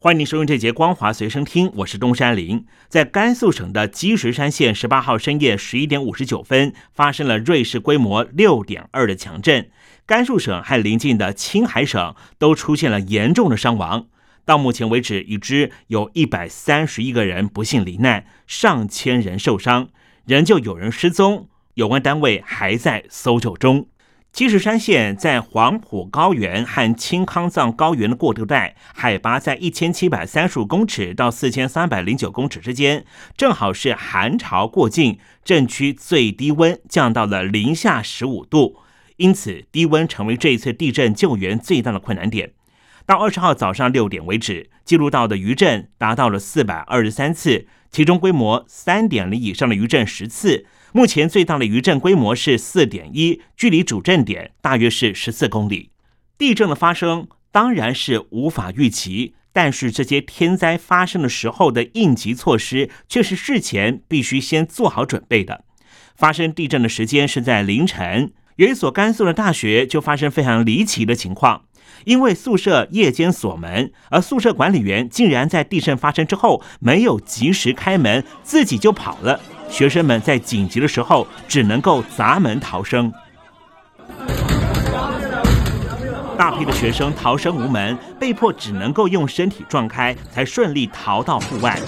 欢迎您收听这节《光华随身听》，我是东山林。在甘肃省的积石山县，十八号深夜十一点五十九分，发生了瑞士规模六点二的强震。甘肃省和邻近的青海省都出现了严重的伤亡。到目前为止，已知有一百三十一个人不幸罹难，上千人受伤，仍旧有人失踪，有关单位还在搜救中。积石山县在黄埔高原和青康藏高原的过渡带，海拔在一千七百三十五公尺到四千三百零九公尺之间，正好是寒潮过境，镇区最低温降到了零下十五度，因此低温成为这一次地震救援最大的困难点。到二十号早上六点为止，记录到的余震达到了四百二十三次，其中规模三点零以上的余震十次。目前最大的余震规模是四点一，距离主震点大约是十四公里。地震的发生当然是无法预期，但是这些天灾发生的时候的应急措施却是事前必须先做好准备的。发生地震的时间是在凌晨，有一所甘肃的大学就发生非常离奇的情况，因为宿舍夜间锁门，而宿舍管理员竟然在地震发生之后没有及时开门，自己就跑了。学生们在紧急的时候只能够砸门逃生，大批的学生逃生无门，被迫只能够用身体撞开，才顺利逃到户外。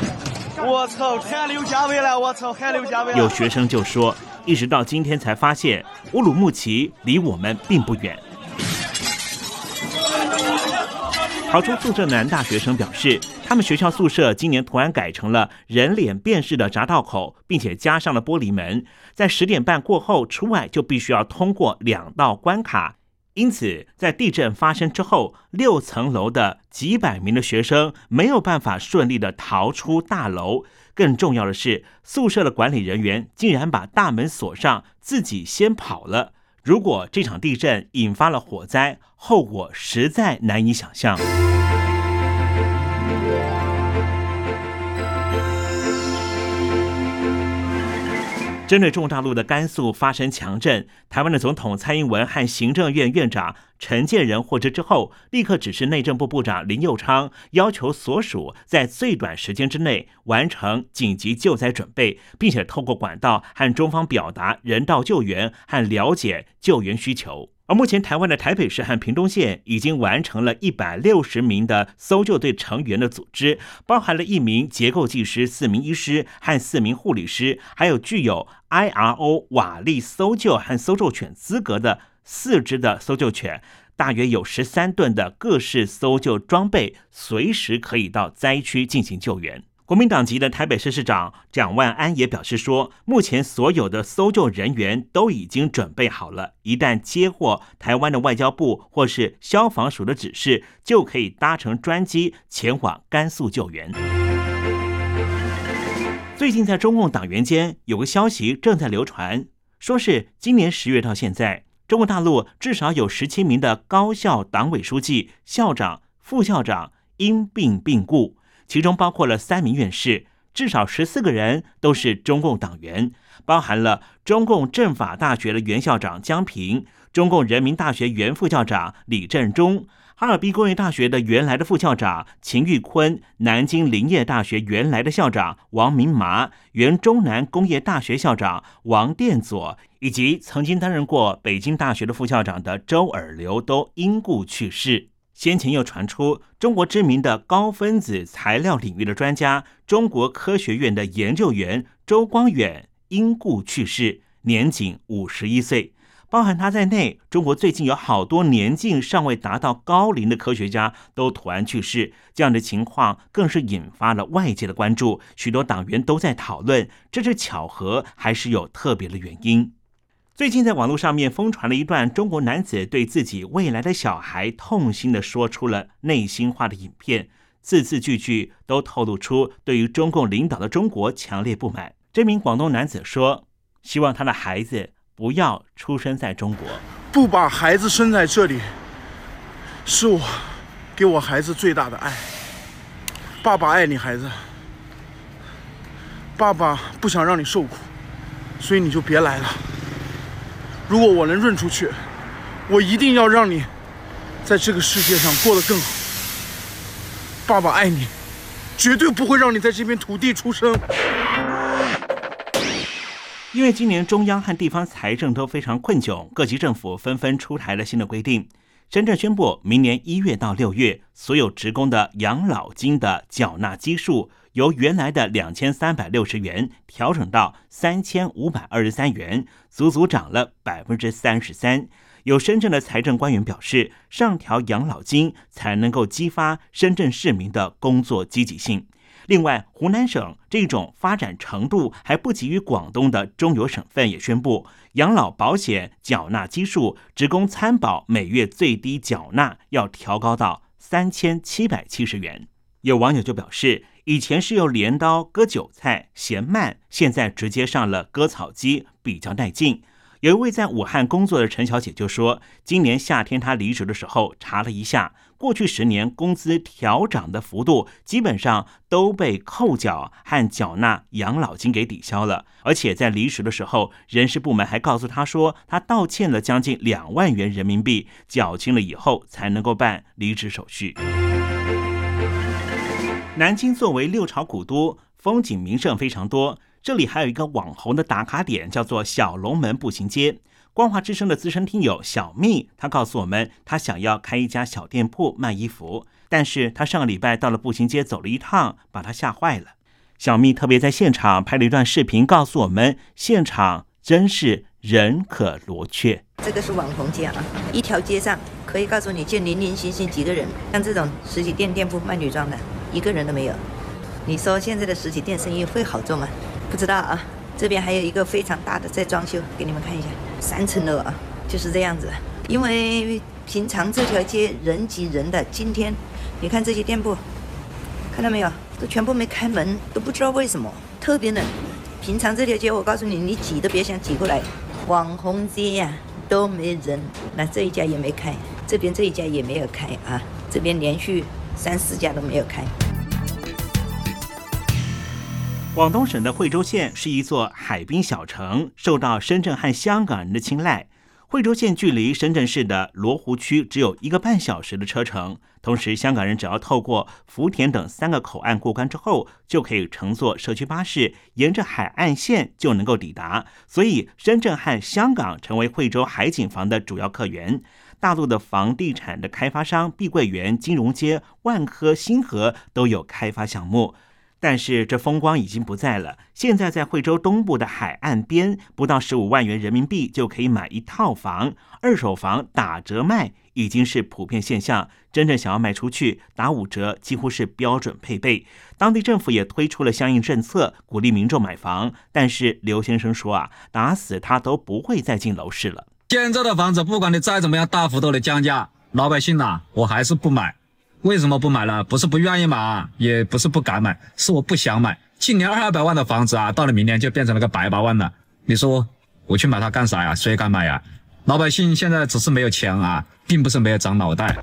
我操，汗流浃背了！我操，汗流浃背。有学生就说，一直到今天才发现乌鲁木齐离我们并不远。逃出宿舍的男大学生表示。他们学校宿舍今年突然改成了人脸辨识的闸道口，并且加上了玻璃门，在十点半过后出外就必须要通过两道关卡。因此，在地震发生之后，六层楼的几百名的学生没有办法顺利的逃出大楼。更重要的是，宿舍的管理人员竟然把大门锁上，自己先跑了。如果这场地震引发了火灾，后果实在难以想象。针对中大陆的甘肃发生强震，台湾的总统蔡英文和行政院院长陈建仁获知之后，立刻指示内政部部长林佑昌，要求所属在最短时间之内完成紧急救灾准备，并且透过管道和中方表达人道救援和了解救援需求。而目前，台湾的台北市和屏东县已经完成了一百六十名的搜救队成员的组织，包含了一名结构技师、四名医师和四名护理师，还有具有 IRO 瓦力搜救和搜救犬资格的四只的搜救犬，大约有十三吨的各式搜救装备，随时可以到灾区进行救援。国民党籍的台北市市长蒋万安也表示说，目前所有的搜救人员都已经准备好了，一旦接获台湾的外交部或是消防署的指示，就可以搭乘专机前往甘肃救援。最近在中共党员间有个消息正在流传，说是今年十月到现在，中国大陆至少有十七名的高校党委书记、校长、副校长因病病故。其中包括了三名院士，至少十四个人都是中共党员，包含了中共政法大学的原校长江平、中共人民大学原副校长李振中、哈尔滨工业大学的原来的副校长秦玉坤、南京林业大学原来的校长王明麻、原中南工业大学校长王殿佐，以及曾经担任过北京大学的副校长的周尔流，都因故去世。先前又传出中国知名的高分子材料领域的专家、中国科学院的研究员周光远因故去世，年仅五十一岁。包含他在内，中国最近有好多年近尚未达到高龄的科学家都突然去世，这样的情况更是引发了外界的关注。许多党员都在讨论，这是巧合还是有特别的原因？最近在网络上面疯传了一段中国男子对自己未来的小孩痛心的说出了内心话的影片。字字句句都透露出对于中共领导的中国强烈不满。这名广东男子说：“希望他的孩子不要出生在中国，不把孩子生在这里，是我给我孩子最大的爱。爸爸爱你，孩子。爸爸不想让你受苦，所以你就别来了。如果我能润出去，我一定要让你在这个世界上过得更好。爸爸爱你，绝对不会让你在这片土地出生。”因为今年中央和地方财政都非常困窘，各级政府纷纷出台了新的规定。深圳宣布，明年一月到六月，所有职工的养老金的缴纳基数由原来的两千三百六十元调整到三千五百二十三元，足足涨了百分之三十三。有深圳的财政官员表示，上调养老金才能够激发深圳市民的工作积极性。另外，湖南省这种发展程度还不及于广东的中游省份也宣布，养老保险缴纳基数，职工参保每月最低缴纳要调高到三千七百七十元。有网友就表示，以前是用镰刀割韭菜嫌慢，现在直接上了割草机比较带劲。有一位在武汉工作的陈小姐就说：“今年夏天她离职的时候查了一下，过去十年工资调涨的幅度基本上都被扣缴和缴纳养老金给抵消了。而且在离职的时候，人事部门还告诉她说，她道歉了将近两万元人民币，缴清了以后才能够办离职手续。”南京作为六朝古都，风景名胜非常多。这里还有一个网红的打卡点，叫做小龙门步行街。光华之声的资深听友小蜜，他告诉我们，他想要开一家小店铺卖衣服，但是他上个礼拜到了步行街走了一趟，把他吓坏了。小蜜特别在现场拍了一段视频，告诉我们，现场真是人可罗雀。这个是网红街啊，一条街上可以告诉你，就零零星星几个人，像这种实体店店铺卖女装的，一个人都没有。你说现在的实体店生意会好做吗？不知道啊，这边还有一个非常大的在装修，给你们看一下，三层楼啊，就是这样子。因为平常这条街人挤人的，今天你看这些店铺，看到没有，都全部没开门，都不知道为什么，特别冷。平常这条街，我告诉你，你挤都别想挤过来。网红街呀，都没人，那这一家也没开，这边这一家也没有开啊，这边连续三四家都没有开。广东省的惠州县是一座海滨小城，受到深圳和香港人的青睐。惠州县距离深圳市的罗湖区只有一个半小时的车程，同时香港人只要透过福田等三个口岸过关之后，就可以乘坐社区巴士，沿着海岸线就能够抵达。所以，深圳和香港成为惠州海景房的主要客源。大陆的房地产的开发商碧桂园、金融街、万科、星河都有开发项目。但是这风光已经不在了。现在在惠州东部的海岸边，不到十五万元人民币就可以买一套房，二手房打折卖已经是普遍现象。真正想要卖出去，打五折几乎是标准配备。当地政府也推出了相应政策，鼓励民众买房。但是刘先生说啊，打死他都不会再进楼市了。现在的房子，不管你再怎么样大幅度的降价，老百姓呐，我还是不买。为什么不买了？不是不愿意买，啊也不是不敢买，是我不想买。今年二百万的房子啊，到了明年就变成了个百八万了。你说我去买它干啥呀？谁敢买呀？老百姓现在只是没有钱啊，并不是没有长脑袋。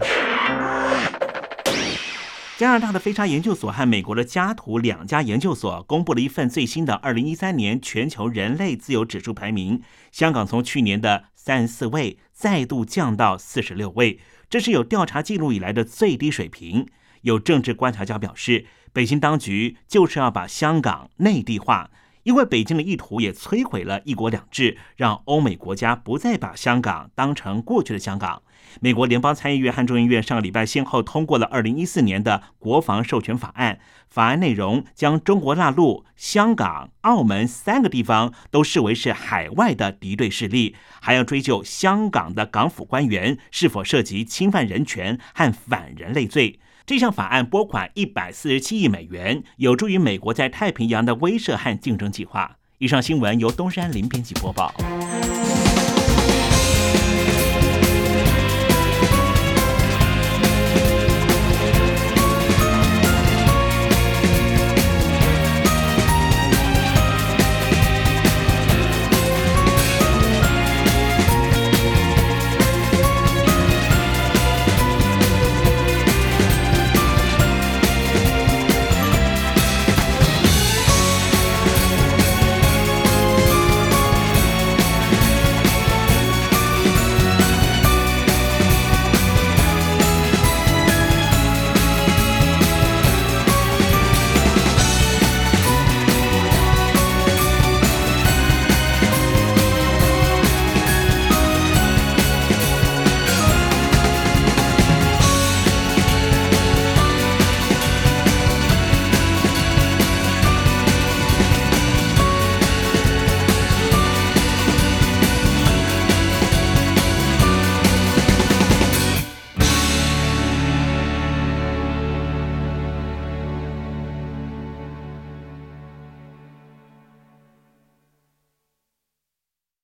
加拿大的飞沙研究所和美国的加图两家研究所公布了一份最新的二零一三年全球人类自由指数排名，香港从去年的三十四位再度降到四十六位。这是有调查记录以来的最低水平。有政治观察家表示，北京当局就是要把香港内地化，因为北京的意图也摧毁了一国两制，让欧美国家不再把香港当成过去的香港。美国联邦参议院和众议院上个礼拜先后通过了二零一四年的国防授权法案，法案内容将中国大陆、香港、澳门三个地方都视为是海外的敌对势力，还要追究香港的港府官员是否涉及侵犯人权和反人类罪。这项法案拨款一百四十七亿美元，有助于美国在太平洋的威慑和竞争计划。以上新闻由东山林编辑播报。